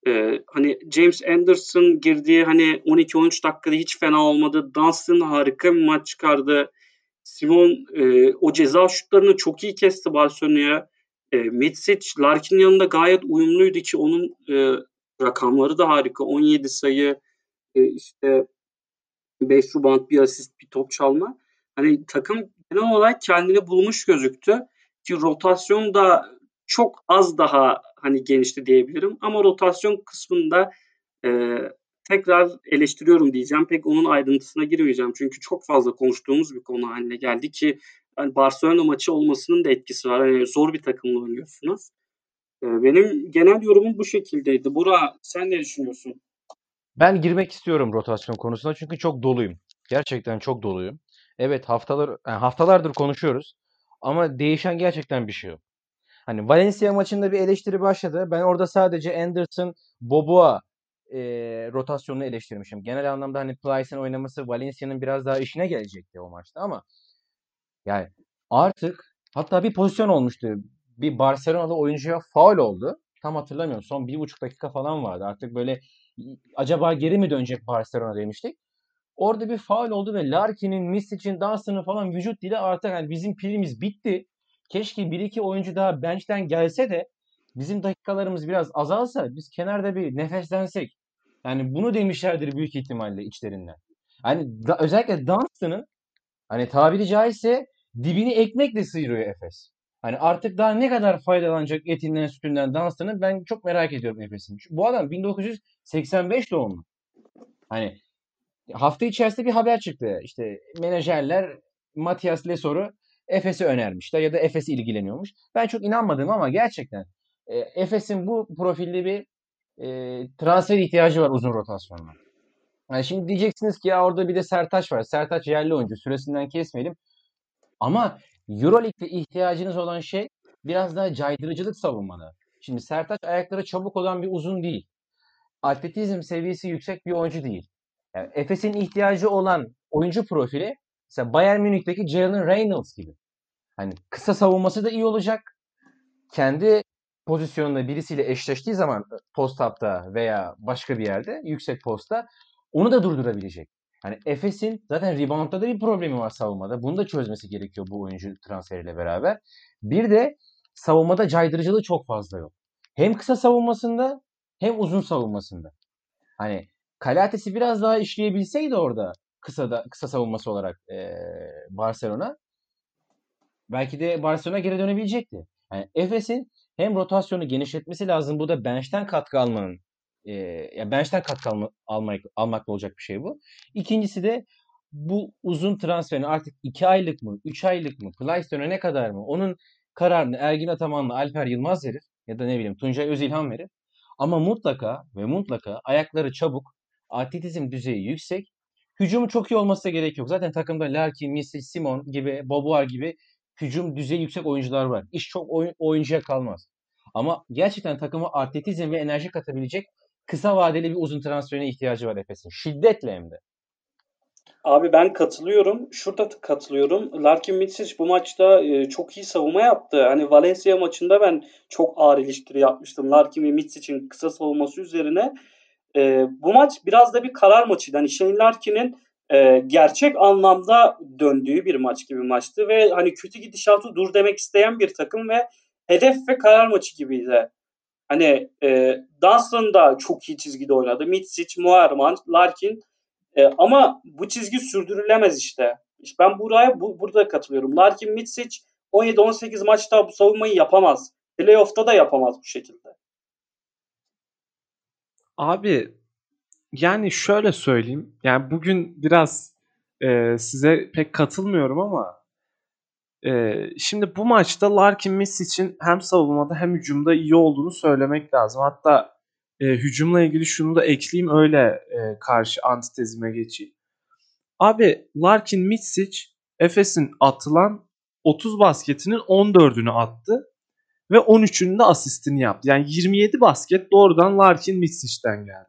Ee, hani James Anderson girdiği hani 12-13 dakikada hiç fena olmadı. Dunstan harika bir maç çıkardı. Simon e, o ceza şutlarını çok iyi kesti Barcelona'ya. E, Mitsic, Larkin yanında gayet uyumluydu ki onun e, rakamları da harika. 17 sayı, e, işte 5 rebound, bir asist, bir top çalma. Hani takım genel olarak kendini bulmuş gözüktü. Ki rotasyon da çok az daha hani genişti diyebilirim. Ama rotasyon kısmında e, tekrar eleştiriyorum diyeceğim. Pek onun ayrıntısına girmeyeceğim. Çünkü çok fazla konuştuğumuz bir konu haline geldi ki yani Barcelona maçı olmasının da etkisi var. Yani zor bir takımla oynuyorsunuz. Benim genel yorumum bu şekildeydi. Bura sen ne düşünüyorsun? Ben girmek istiyorum rotasyon konusuna çünkü çok doluyum. Gerçekten çok doluyum. Evet haftalar yani haftalardır konuşuyoruz ama değişen gerçekten bir şey yok. Hani Valencia maçında bir eleştiri başladı. Ben orada sadece Anderson, Boboa e, rotasyonunu eleştirmişim. Genel anlamda hani Plyce'ın oynaması Valencia'nın biraz daha işine gelecekti o maçta ama yani artık hatta bir pozisyon olmuştu. Bir Barcelona'da oyuncuya faul oldu. Tam hatırlamıyorum. Son bir buçuk dakika falan vardı. Artık böyle acaba geri mi dönecek Barcelona demiştik. Orada bir faul oldu ve Larkin'in, Misic'in, Dunstan'ın falan vücut dili artık yani bizim pilimiz bitti. Keşke bir iki oyuncu daha bench'ten gelse de bizim dakikalarımız biraz azalsa biz kenarda bir nefeslensek. Yani bunu demişlerdir büyük ihtimalle içlerinden. Hani da, özellikle Dunstan'ın hani tabiri caizse dibini ekmekle sıyırıyor Efes. Hani artık daha ne kadar faydalanacak etinden sütünden Dunstan'ın ben çok merak ediyorum Efes'in. Bu adam 1985 doğumlu. Hani hafta içerisinde bir haber çıktı. İşte menajerler Matias Lesor'u Efes'e önermişler ya da Efes ilgileniyormuş. Ben çok inanmadım ama gerçekten e, Efes'in bu profilde bir e, transfer ihtiyacı var uzun rotasyonla. Yani şimdi diyeceksiniz ki ya orada bir de Sertaç var. Sertaç yerli oyuncu. Süresinden kesmeyelim. Ama Euroleague'de ihtiyacınız olan şey biraz daha caydırıcılık savunmada. Şimdi Sertaç ayakları çabuk olan bir uzun değil. Atletizm seviyesi yüksek bir oyuncu değil. Yani Efes'in ihtiyacı olan oyuncu profili mesela Bayern Münih'teki Jalen Reynolds gibi. Hani kısa savunması da iyi olacak. Kendi pozisyonunda birisiyle eşleştiği zaman post-up'ta veya başka bir yerde yüksek posta onu da durdurabilecek. Hani Efes'in zaten reboundda da bir problemi var savunmada. Bunu da çözmesi gerekiyor bu oyuncu transferiyle beraber. Bir de savunmada caydırıcılığı çok fazla yok. Hem kısa savunmasında hem uzun savunmasında. Hani Kalates'i biraz daha işleyebilseydi orada kısa da kısa savunması olarak e, Barcelona belki de Barcelona geri dönebilecekti. Yani Efes'in hem rotasyonu genişletmesi lazım. Bu da bench'ten katkı almanın e, yani bench'ten katkı alma, almak, almakla olacak bir şey bu. İkincisi de bu uzun transferin artık 2 aylık mı, 3 aylık mı, Plyce ne kadar mı? Onun kararını Ergin Ataman'la Alper Yılmaz verir ya da ne bileyim Tuncay Özilhan verir. Ama mutlaka ve mutlaka ayakları çabuk, atletizm düzeyi yüksek, hücumu çok iyi olması da gerek yok. Zaten takımda Larkin, Misic, Simon gibi, Boboar gibi hücum düzeyi yüksek oyuncular var. İş çok oyun, oyuncuya kalmaz. Ama gerçekten takıma atletizm ve enerji katabilecek kısa vadeli bir uzun transferine ihtiyacı var Efes'in. Şiddetle hem de. Abi ben katılıyorum. Şurada katılıyorum. Larkin Mitsic bu maçta e, çok iyi savunma yaptı. Hani Valencia maçında ben çok ağır eleştiri yapmıştım. Larkin ve Mitsic'in kısa savunması üzerine. E, bu maç biraz da bir karar maçıydı. Hani Shane Larkin'in e, gerçek anlamda döndüğü bir maç gibi maçtı ve hani kötü gidişatı dur demek isteyen bir takım ve hedef ve karar maçı gibiydi. Hani e, Dunstan da çok iyi çizgide oynadı. Mitsic, Muharman, Larkin e, ama bu çizgi sürdürülemez işte. İşte ben buraya bu, burada katılıyorum. Larkin, Mitsic 17-18 maçta bu savunmayı yapamaz. Playoff'ta da yapamaz bu şekilde. Abi yani şöyle söyleyeyim. Yani bugün biraz e, size pek katılmıyorum ama e, şimdi bu maçta Larkin Miss için hem savunmada hem hücumda iyi olduğunu söylemek lazım. Hatta e, hücumla ilgili şunu da ekleyeyim öyle e, karşı antitezime geçeyim. Abi Larkin Mitsic Efes'in atılan 30 basketinin 14'ünü attı ve 13'ünün de asistini yaptı. Yani 27 basket doğrudan Larkin Mitsic'ten geldi.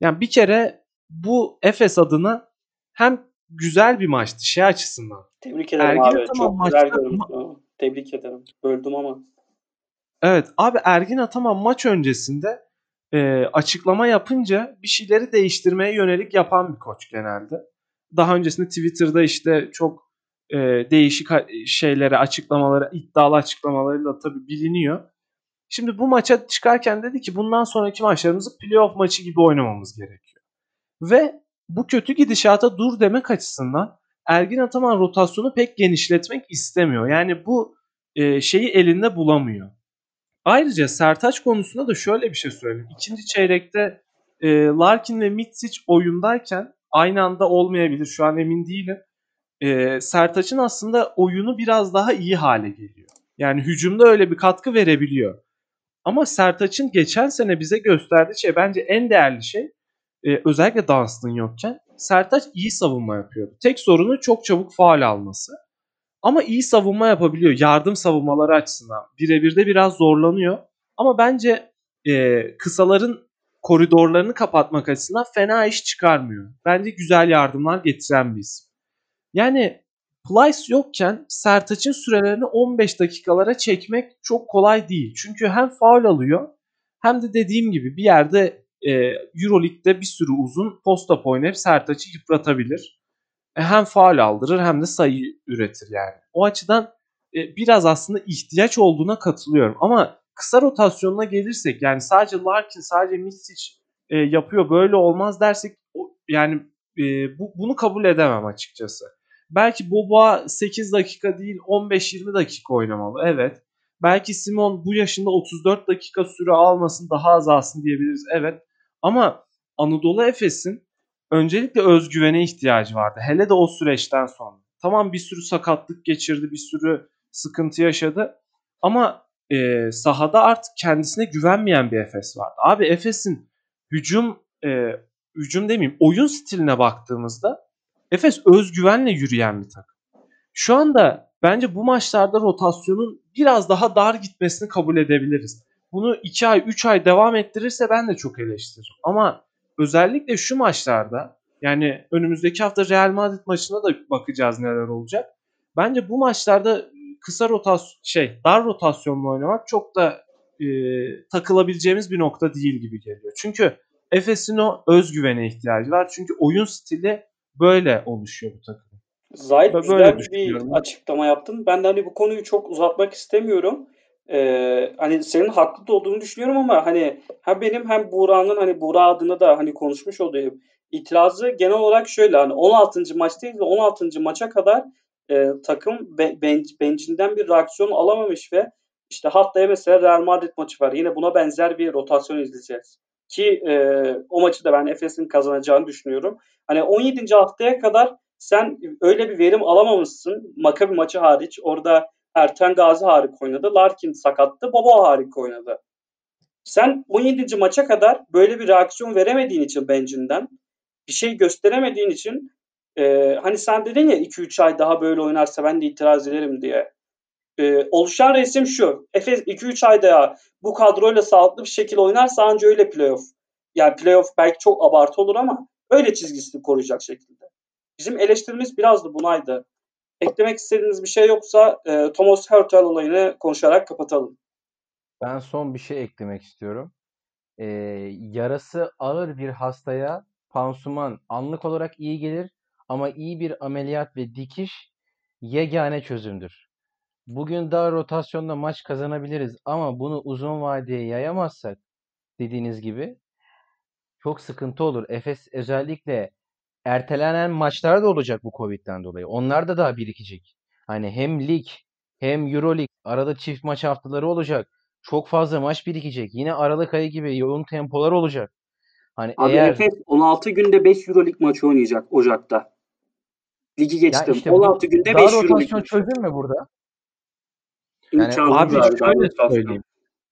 Yani bir kere bu Efes adına hem güzel bir maçtı şey açısından. Tebrik ederim Ergin abi. Ataman Çok güzel görmüşsün. Tebrik ederim. Böldüm ama. Evet abi Ergin Ataman maç öncesinde e, açıklama yapınca bir şeyleri değiştirmeye yönelik yapan bir koç genelde. Daha öncesinde Twitter'da işte çok e, değişik şeylere, açıklamaları, iddialı açıklamalarıyla tabii biliniyor. Şimdi bu maça çıkarken dedi ki bundan sonraki maçlarımızı playoff maçı gibi oynamamız gerekiyor. Ve bu kötü gidişata dur demek açısından Ergin Ataman rotasyonu pek genişletmek istemiyor. Yani bu e, şeyi elinde bulamıyor. Ayrıca Sertaç konusunda da şöyle bir şey söyleyeyim. İkinci çeyrekte e, Larkin ve Mitsic oyundayken aynı anda olmayabilir. Şu an emin değilim. E, Sertaç'ın aslında oyunu biraz daha iyi hale geliyor. Yani hücumda öyle bir katkı verebiliyor. Ama Sertaç'ın geçen sene bize gösterdiği şey bence en değerli şey e, özellikle Dunstan yokken Sertaç iyi savunma yapıyordu. Tek sorunu çok çabuk faal alması. Ama iyi savunma yapabiliyor. Yardım savunmaları açısından. Birebir de biraz zorlanıyor. Ama bence e, kısaların koridorlarını kapatmak açısından fena iş çıkarmıyor. Bence güzel yardımlar getiren bir isim. Yani Plyce yokken Sertaç'ın sürelerini 15 dakikalara çekmek çok kolay değil. Çünkü hem faul alıyor hem de dediğim gibi bir yerde e, Euroleague'de bir sürü uzun posta oynayıp Sertaç'ı yıpratabilir. E, hem faal aldırır hem de sayı üretir yani. O açıdan e, biraz aslında ihtiyaç olduğuna katılıyorum. Ama kısa rotasyonuna gelirsek yani sadece Larkin sadece Misic e, yapıyor böyle olmaz dersek yani e, bu, bunu kabul edemem açıkçası. Belki Boba 8 dakika değil 15-20 dakika oynamalı evet. Belki Simon bu yaşında 34 dakika süre almasın daha az alsın diyebiliriz evet. Ama Anadolu Efes'in öncelikle özgüvene ihtiyacı vardı. Hele de o süreçten sonra. Tamam bir sürü sakatlık geçirdi, bir sürü sıkıntı yaşadı. Ama e, sahada artık kendisine güvenmeyen bir Efes vardı. Abi Efes'in hücum e, hücum demeyeyim oyun stiline baktığımızda Efes özgüvenle yürüyen bir takım. Şu anda bence bu maçlarda rotasyonun biraz daha dar gitmesini kabul edebiliriz. Bunu 2 ay 3 ay devam ettirirse ben de çok eleştiririm. Ama özellikle şu maçlarda yani önümüzdeki hafta Real Madrid maçına da bakacağız neler olacak. Bence bu maçlarda kısa rotasyon şey dar rotasyonla oynamak çok da e, takılabileceğimiz bir nokta değil gibi geliyor. Çünkü Efes'in o özgüvene ihtiyacı var. Çünkü oyun stili böyle oluşuyor bu takım. Zahit güzel bir açıklama yaptın. Ben de hani bu konuyu çok uzatmak istemiyorum. Ee, hani senin haklı olduğunu düşünüyorum ama hani hem benim hem Buğra'nın hani Buğra adına da hani konuşmuş olduğu itirazı genel olarak şöyle hani 16. maçtayız ve 16. maça kadar e, takım be, ben, bencinden bir reaksiyon alamamış ve işte haftaya mesela Real Madrid maçı var. Yine buna benzer bir rotasyon izleyeceğiz. Ki e, o maçı da ben Efes'in kazanacağını düşünüyorum. Hani 17. haftaya kadar sen öyle bir verim alamamışsın. Makabi maçı hariç. Orada Erten Gazi harika oynadı. Larkin sakattı. Bobo harika oynadı. Sen 17. maça kadar böyle bir reaksiyon veremediğin için bencinden bir şey gösteremediğin için e, hani sen dedin ya 2-3 ay daha böyle oynarsa ben de itiraz ederim diye. E, oluşan resim şu. Efes 2-3 ayda ya bu kadroyla sağlıklı bir şekilde oynarsa anca öyle playoff. Yani playoff belki çok abartı olur ama öyle çizgisini koruyacak şekilde. Bizim eleştirimiz biraz da bunaydı. Eklemek istediğiniz bir şey yoksa e, Thomas Hurtel olayını konuşarak kapatalım. Ben son bir şey eklemek istiyorum. Ee, yarası ağır bir hastaya pansuman anlık olarak iyi gelir ama iyi bir ameliyat ve dikiş yegane çözümdür. Bugün daha rotasyonda maç kazanabiliriz ama bunu uzun vadeye yayamazsak dediğiniz gibi çok sıkıntı olur. Efes özellikle ertelenen maçlar da olacak bu Covid'den dolayı. Onlar da daha birikecek. Hani hem lig hem Euroleague arada çift maç haftaları olacak. Çok fazla maç birikecek. Yine Aralık ayı gibi yoğun tempolar olacak. Hani Abi eğer Efes 16 günde 5 Euroleague maçı oynayacak Ocak'ta. Ligi geçtim. işte 16 günde 5 Euroleague. rotasyon çözüm mü burada? Yani abi şöyle söyleyeyim.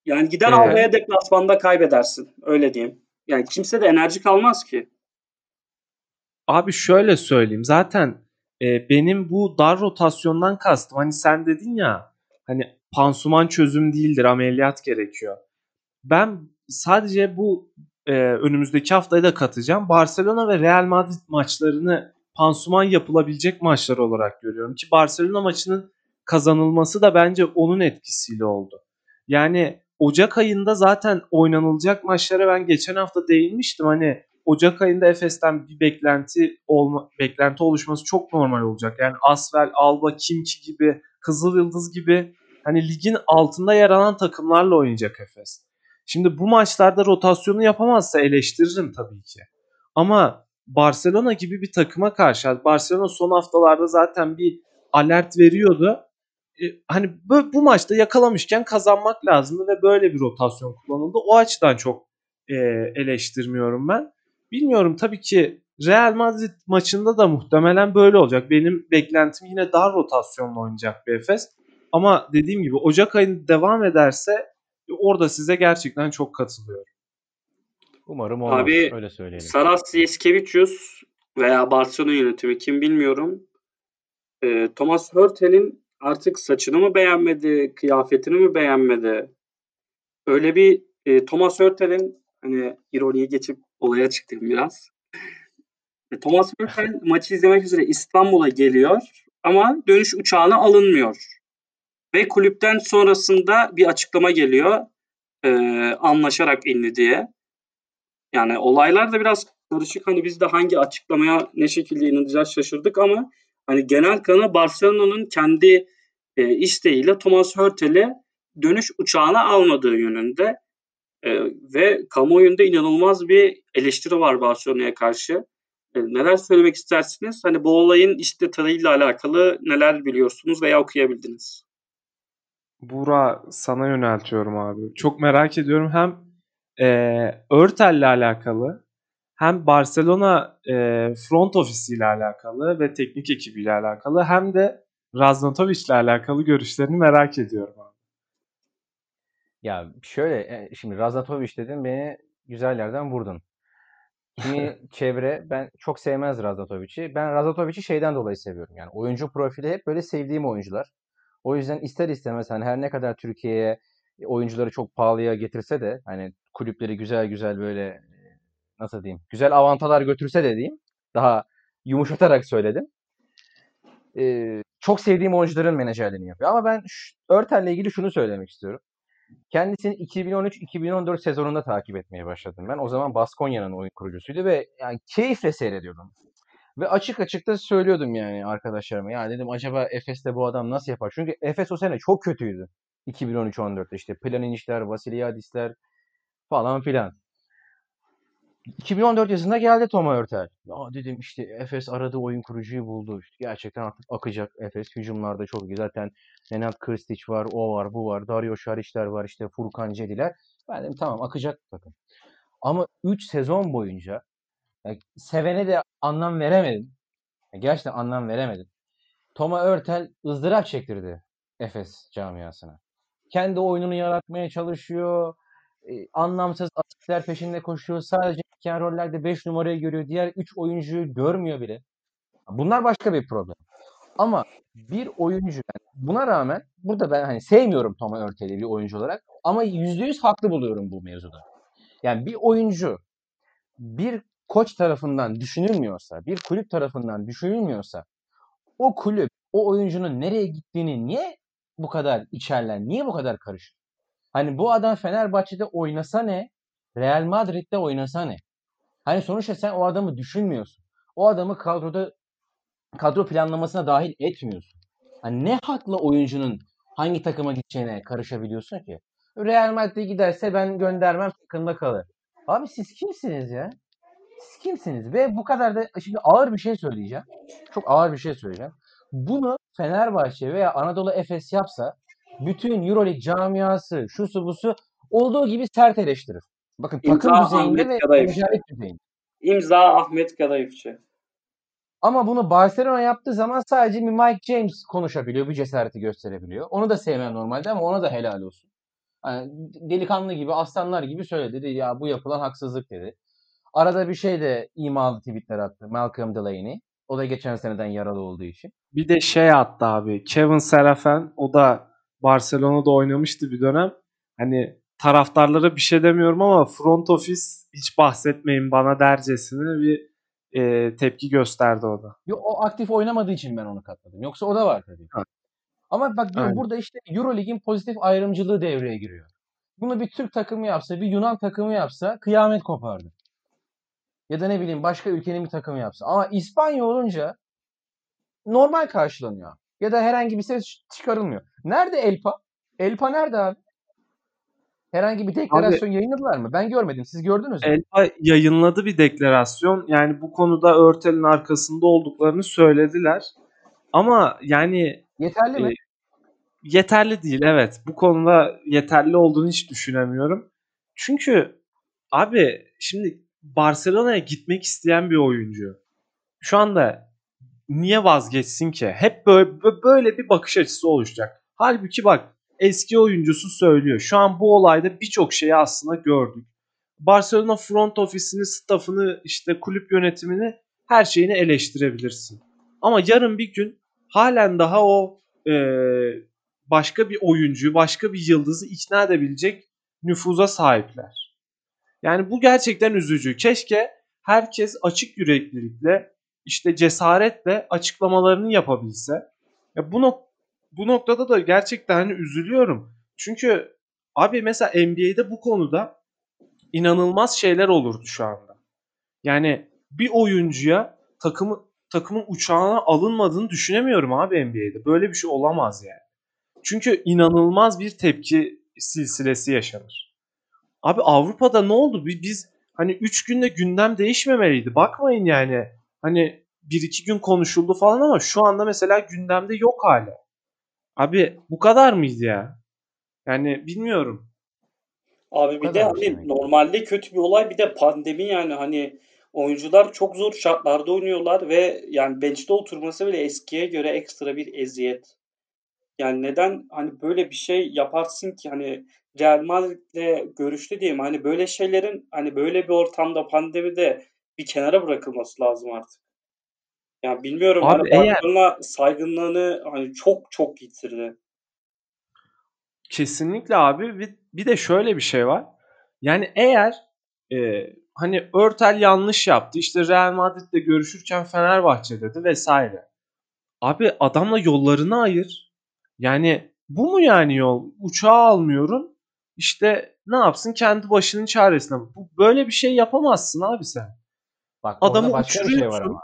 Yani gider ee, almaya deplasmanda kaybedersin. Öyle diyeyim. Yani kimse de enerji kalmaz ki. Abi şöyle söyleyeyim. Zaten e, benim bu dar rotasyondan kastım. Hani sen dedin ya hani pansuman çözüm değildir ameliyat gerekiyor. Ben sadece bu e, önümüzdeki haftayı da katacağım. Barcelona ve Real Madrid maçlarını pansuman yapılabilecek maçlar olarak görüyorum. Ki Barcelona maçının kazanılması da bence onun etkisiyle oldu. Yani Ocak ayında zaten oynanılacak maçlara ben geçen hafta değinmiştim. Hani Ocak ayında Efes'ten bir beklenti olma, beklenti oluşması çok normal olacak. Yani Asvel, Alba, Kimki gibi, Kızıl Yıldız gibi hani ligin altında yer alan takımlarla oynayacak Efes. Şimdi bu maçlarda rotasyonu yapamazsa eleştiririm tabii ki. Ama Barcelona gibi bir takıma karşı Barcelona son haftalarda zaten bir alert veriyordu. E, hani bu, bu maçta yakalamışken kazanmak lazımdı ve böyle bir rotasyon kullanıldı. O açıdan çok e, eleştirmiyorum ben. Bilmiyorum tabii ki Real Madrid maçında da muhtemelen böyle olacak. Benim beklentim yine dar rotasyonla oynayacak bir Efes. Ama dediğim gibi Ocak ayında devam ederse orada size gerçekten çok katılıyorum. Umarım olmaz. Abi, Öyle söyleyelim. Saras Yeskevicius veya Barcelona yönetimi kim bilmiyorum. E, Thomas Hörtel'in artık saçını mı beğenmedi, kıyafetini mi beğenmedi? Öyle bir e, Thomas Hörtel'in hani ironiye geçip olaya çıktım biraz. E, Thomas Hörtel maçı izlemek üzere İstanbul'a geliyor ama dönüş uçağına alınmıyor. Ve kulüpten sonrasında bir açıklama geliyor. E, anlaşarak indi diye. Yani olaylar da biraz karışık. Hani biz de hangi açıklamaya ne şekilde inanacağız şaşırdık ama hani genel kanı Barcelona'nın kendi e, isteğiyle Thomas Hörtel'i dönüş uçağına almadığı yönünde. E, ve kamuoyunda inanılmaz bir eleştiri var Barcelona'ya karşı. E, neler söylemek istersiniz? Hani bu olayın işte tarihıyla alakalı neler biliyorsunuz veya okuyabildiniz? Bura sana yöneltiyorum abi. Çok merak ediyorum. Hem e, Örtel'le alakalı hem Barcelona e, front ofisiyle alakalı ve teknik ekibiyle alakalı hem de Raznatovic alakalı görüşlerini merak ediyorum abi. Ya şöyle e, şimdi Raznatovic dedin beni güzel yerden vurdun. Kimi çevre ben çok sevmez Raznatovic'i. Ben Raznatovic'i şeyden dolayı seviyorum. Yani oyuncu profili hep böyle sevdiğim oyuncular. O yüzden ister istemez hani her ne kadar Türkiye'ye oyuncuları çok pahalıya getirse de hani kulüpleri güzel güzel böyle nasıl diyeyim güzel avantalar götürse de diyeyim daha yumuşatarak söyledim. Ee, çok sevdiğim oyuncuların menajerliğini yapıyor. Ama ben Örtel'le ilgili şunu söylemek istiyorum. Kendisini 2013-2014 sezonunda takip etmeye başladım ben. O zaman Baskonya'nın oyun kurucusuydu ve yani keyifle seyrediyordum. Ve açık açık da söylüyordum yani arkadaşlarıma. Ya dedim acaba Efes'te bu adam nasıl yapar? Çünkü Efes o sene çok kötüydü. 2013-14'te işte Planinic'ler, Vasiliadis'ler falan filan. 2014 yazında geldi Toma Örtel. Ya dedim işte Efes aradığı oyun kurucuyu buldu. İşte gerçekten artık akacak Efes. Hücumlarda çok iyi. Zaten Nenad Kristic var, o var, bu var. Dario Şariçler var, işte Furkan Cediler. Ben dedim tamam akacak takım. Ama 3 sezon boyunca yani sevene de anlam veremedim. Yani gerçekten anlam veremedim. Toma Örtel ızdırap çektirdi Efes camiasına. Kendi oyununu yaratmaya çalışıyor. Anlamsız asistler peşinde koşuyor. Sadece iken rollerde 5 numarayı görüyor. Diğer 3 oyuncuyu görmüyor bile. Bunlar başka bir problem. Ama bir oyuncu buna rağmen burada ben hani sevmiyorum Toma Örtel'i bir oyuncu olarak ama %100 haklı buluyorum bu mevzuda. Yani bir oyuncu bir koç tarafından düşünülmüyorsa, bir kulüp tarafından düşünülmüyorsa o kulüp o oyuncunun nereye gittiğini niye bu kadar içerler, niye bu kadar karışır? Hani bu adam Fenerbahçe'de oynasa ne? Real Madrid'de oynasa ne? Hani sonuçta sen o adamı düşünmüyorsun. O adamı kadroda kadro planlamasına dahil etmiyorsun. Hani ne hakla oyuncunun hangi takıma gideceğine karışabiliyorsun ki? Real Madrid'e giderse ben göndermem takımda kalır. Abi siz kimsiniz ya? Siz kimsiniz? Ve bu kadar da şimdi ağır bir şey söyleyeceğim. Çok ağır bir şey söyleyeceğim. Bunu Fenerbahçe veya Anadolu Efes yapsa bütün Euroleague camiası, şusu busu olduğu gibi sert eleştirir. Bakın İmza takım düzeyinde Ahmet ve ticaret düzeyinde. İmza Ahmet Kadayıfçı. Ama bunu Barcelona yaptığı zaman sadece bir Mike James konuşabiliyor, bir cesareti gösterebiliyor. Onu da sevmem normalde ama ona da helal olsun. Yani delikanlı gibi, aslanlar gibi söyledi. Dedi ya bu yapılan haksızlık dedi. Arada bir şey de imalı tweetler attı. Malcolm Delaney. O da geçen seneden yaralı olduğu için. Bir de şey attı abi. Kevin Serafen o da Barcelona'da oynamıştı bir dönem. Hani taraftarlara bir şey demiyorum ama front office hiç bahsetmeyin bana dercesine bir e, tepki gösterdi o da. Yo, o aktif oynamadığı için ben onu katladım. Yoksa o da var tabii. Ha. Ama bak diyorum burada işte Eurolig'in pozitif ayrımcılığı devreye giriyor. Bunu bir Türk takımı yapsa, bir Yunan takımı yapsa kıyamet kopardı. Ya da ne bileyim başka ülkenin bir takımı yapsa. Ama İspanya olunca normal karşılanıyor. Ya da herhangi bir ses çıkarılmıyor. Nerede Elpa? Elpa nerede abi? Herhangi bir deklarasyon yayınladılar mı? Ben görmedim. Siz gördünüz mü? Elpa yayınladı bir deklarasyon. Yani bu konuda Örtel'in arkasında olduklarını söylediler. Ama yani Yeterli mi? e, yeterli değil evet. Bu konuda yeterli olduğunu hiç düşünemiyorum. Çünkü abi şimdi Barcelona'ya gitmek isteyen bir oyuncu şu anda niye vazgeçsin ki? Hep böyle, böyle bir bakış açısı oluşacak. Halbuki bak eski oyuncusu söylüyor. Şu an bu olayda birçok şeyi aslında gördük. Barcelona front ofisini, staffını, işte kulüp yönetimini her şeyini eleştirebilirsin. Ama yarın bir gün halen daha o e, başka bir oyuncuyu, başka bir yıldızı ikna edebilecek nüfuza sahipler. Yani bu gerçekten üzücü. Keşke herkes açık yüreklilikle, işte cesaretle açıklamalarını yapabilse. Ya bu nok- bu noktada da gerçekten hani üzülüyorum. Çünkü abi mesela NBA'de bu konuda inanılmaz şeyler olurdu şu anda. Yani bir oyuncuya takımı takımın uçağına alınmadığını düşünemiyorum abi NBA'de. Böyle bir şey olamaz yani. Çünkü inanılmaz bir tepki silsilesi yaşanır. Abi Avrupa'da ne oldu? Biz hani 3 günde gündem değişmemeliydi. Bakmayın yani. Hani 1-2 gün konuşuldu falan ama şu anda mesela gündemde yok hala. Abi bu kadar mıydı ya? Yani bilmiyorum. Abi bir de hani normalde kötü bir olay bir de pandemi yani hani oyuncular çok zor şartlarda oynuyorlar ve yani bench'te oturması bile eskiye göre ekstra bir eziyet. Yani neden hani böyle bir şey yaparsın ki hani Real Madrid'le görüştü diyeyim hani böyle şeylerin hani böyle bir ortamda pandemide bir kenara bırakılması lazım artık. Yani bilmiyorum Abi hani eğer- saygınlığını hani çok çok yitirdi. Kesinlikle abi. Bir, bir de şöyle bir şey var. Yani eğer e, hani Örtel yanlış yaptı. işte Real Madrid'le görüşürken Fenerbahçe dedi vesaire. Abi adamla yollarını ayır. Yani bu mu yani yol? Uçağı almıyorum. İşte ne yapsın kendi başının çaresine. Bu, böyle bir şey yapamazsın abi sen. Bak Adamı orada başka bir şey var ama.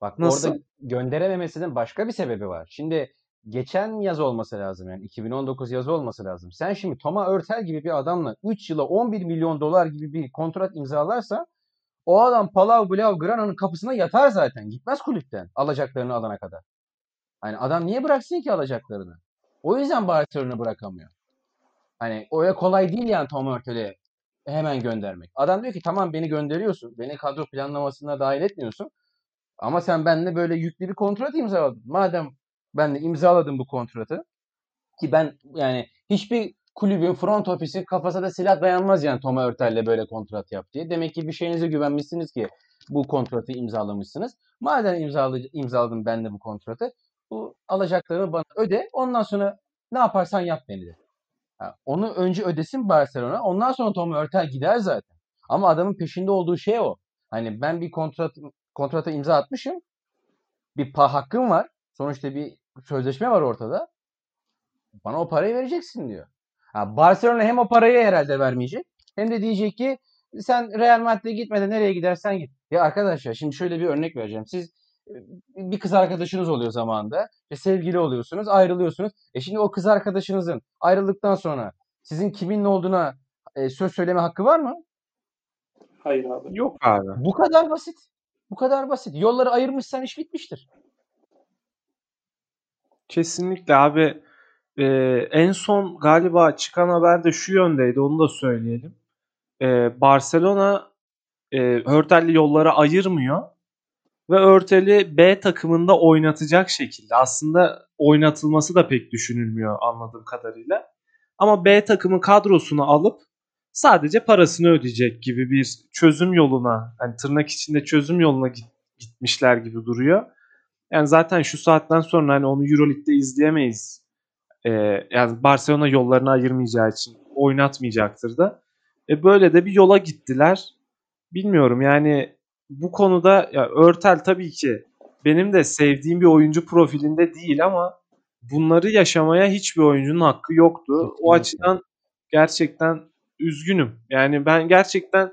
Bak Nasıl? orada gönderememesinin başka bir sebebi var. Şimdi geçen yaz olması lazım yani 2019 yazı olması lazım. Sen şimdi Toma Örtel gibi bir adamla 3 yıla 11 milyon dolar gibi bir kontrat imzalarsa o adam Palau Blau Grana'nın kapısına yatar zaten. Gitmez kulüpten alacaklarını alana kadar. Hani adam niye bıraksın ki alacaklarını? O yüzden Barcelona bırakamıyor. Hani öyle kolay değil yani Tom Hurtel'i hemen göndermek. Adam diyor ki tamam beni gönderiyorsun. Beni kadro planlamasına dahil etmiyorsun. Ama sen benimle böyle yüklü bir kontrat imzaladın. Madem ben de imzaladım bu kontratı ki ben yani hiçbir kulübün front ofisi kafasına da silah dayanmaz yani Toma Örtel'le böyle kontrat yap diye. Demek ki bir şeyinize güvenmişsiniz ki bu kontratı imzalamışsınız. Madem imzaladı, imzaladım ben de bu kontratı bu alacaklarını bana öde. Ondan sonra ne yaparsan yap beni de. Onu önce ödesin Barcelona. Ondan sonra Tom Örtel gider zaten. Ama adamın peşinde olduğu şey o. Hani ben bir kontrat kontrata imza atmışım. Bir pa hakkım var. Sonuçta bir sözleşme var ortada. Bana o parayı vereceksin diyor. Ha, Barcelona hem o parayı herhalde vermeyecek. Hem de diyecek ki sen Real Madrid'e gitmeden nereye gidersen git. Ya arkadaşlar şimdi şöyle bir örnek vereceğim. Siz bir kız arkadaşınız oluyor zamanında. ve sevgili oluyorsunuz, ayrılıyorsunuz. E şimdi o kız arkadaşınızın ayrıldıktan sonra sizin kiminle olduğuna e, söz söyleme hakkı var mı? Hayır abi. Yok abi. Bu kadar basit. Bu kadar basit. Yolları ayırmışsan iş bitmiştir. Kesinlikle abi. Ee, en son galiba çıkan haber de şu yöndeydi. Onu da söyleyelim. Ee, Barcelona e, Hörtel'li yollara ayırmıyor ve Örtel'i B takımında oynatacak şekilde. Aslında oynatılması da pek düşünülmüyor anladığım kadarıyla. Ama B takımı kadrosunu alıp sadece parasını ödeyecek gibi bir çözüm yoluna, yani tırnak içinde çözüm yoluna git- gitmişler gibi duruyor. Yani zaten şu saatten sonra hani onu EuroLeague'de izleyemeyiz. Ee, yani Barcelona yollarını ayırmayacağı için oynatmayacaktır da. E böyle de bir yola gittiler. Bilmiyorum yani bu konuda ya Örtel tabii ki benim de sevdiğim bir oyuncu profilinde değil ama bunları yaşamaya hiçbir oyuncunun hakkı yoktu. O açıdan gerçekten üzgünüm. Yani ben gerçekten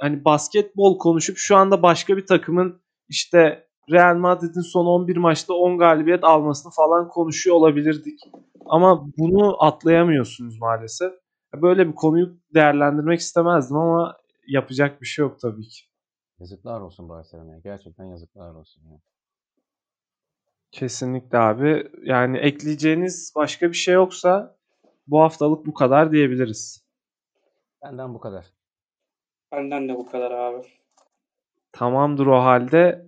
hani basketbol konuşup şu anda başka bir takımın işte Real Madrid'in son 11 maçta 10 galibiyet almasını falan konuşuyor olabilirdik. Ama bunu atlayamıyorsunuz maalesef. Böyle bir konuyu değerlendirmek istemezdim ama yapacak bir şey yok tabii ki. Yazıklar olsun Barcelona'ya. Gerçekten yazıklar olsun. Ya. Kesinlikle abi. Yani ekleyeceğiniz başka bir şey yoksa bu haftalık bu kadar diyebiliriz. Benden bu kadar. Benden de bu kadar abi. Tamamdır o halde.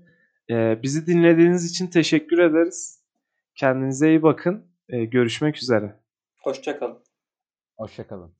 Ee, bizi dinlediğiniz için teşekkür ederiz. Kendinize iyi bakın. Ee, görüşmek üzere. Hoşçakalın. Hoşçakalın.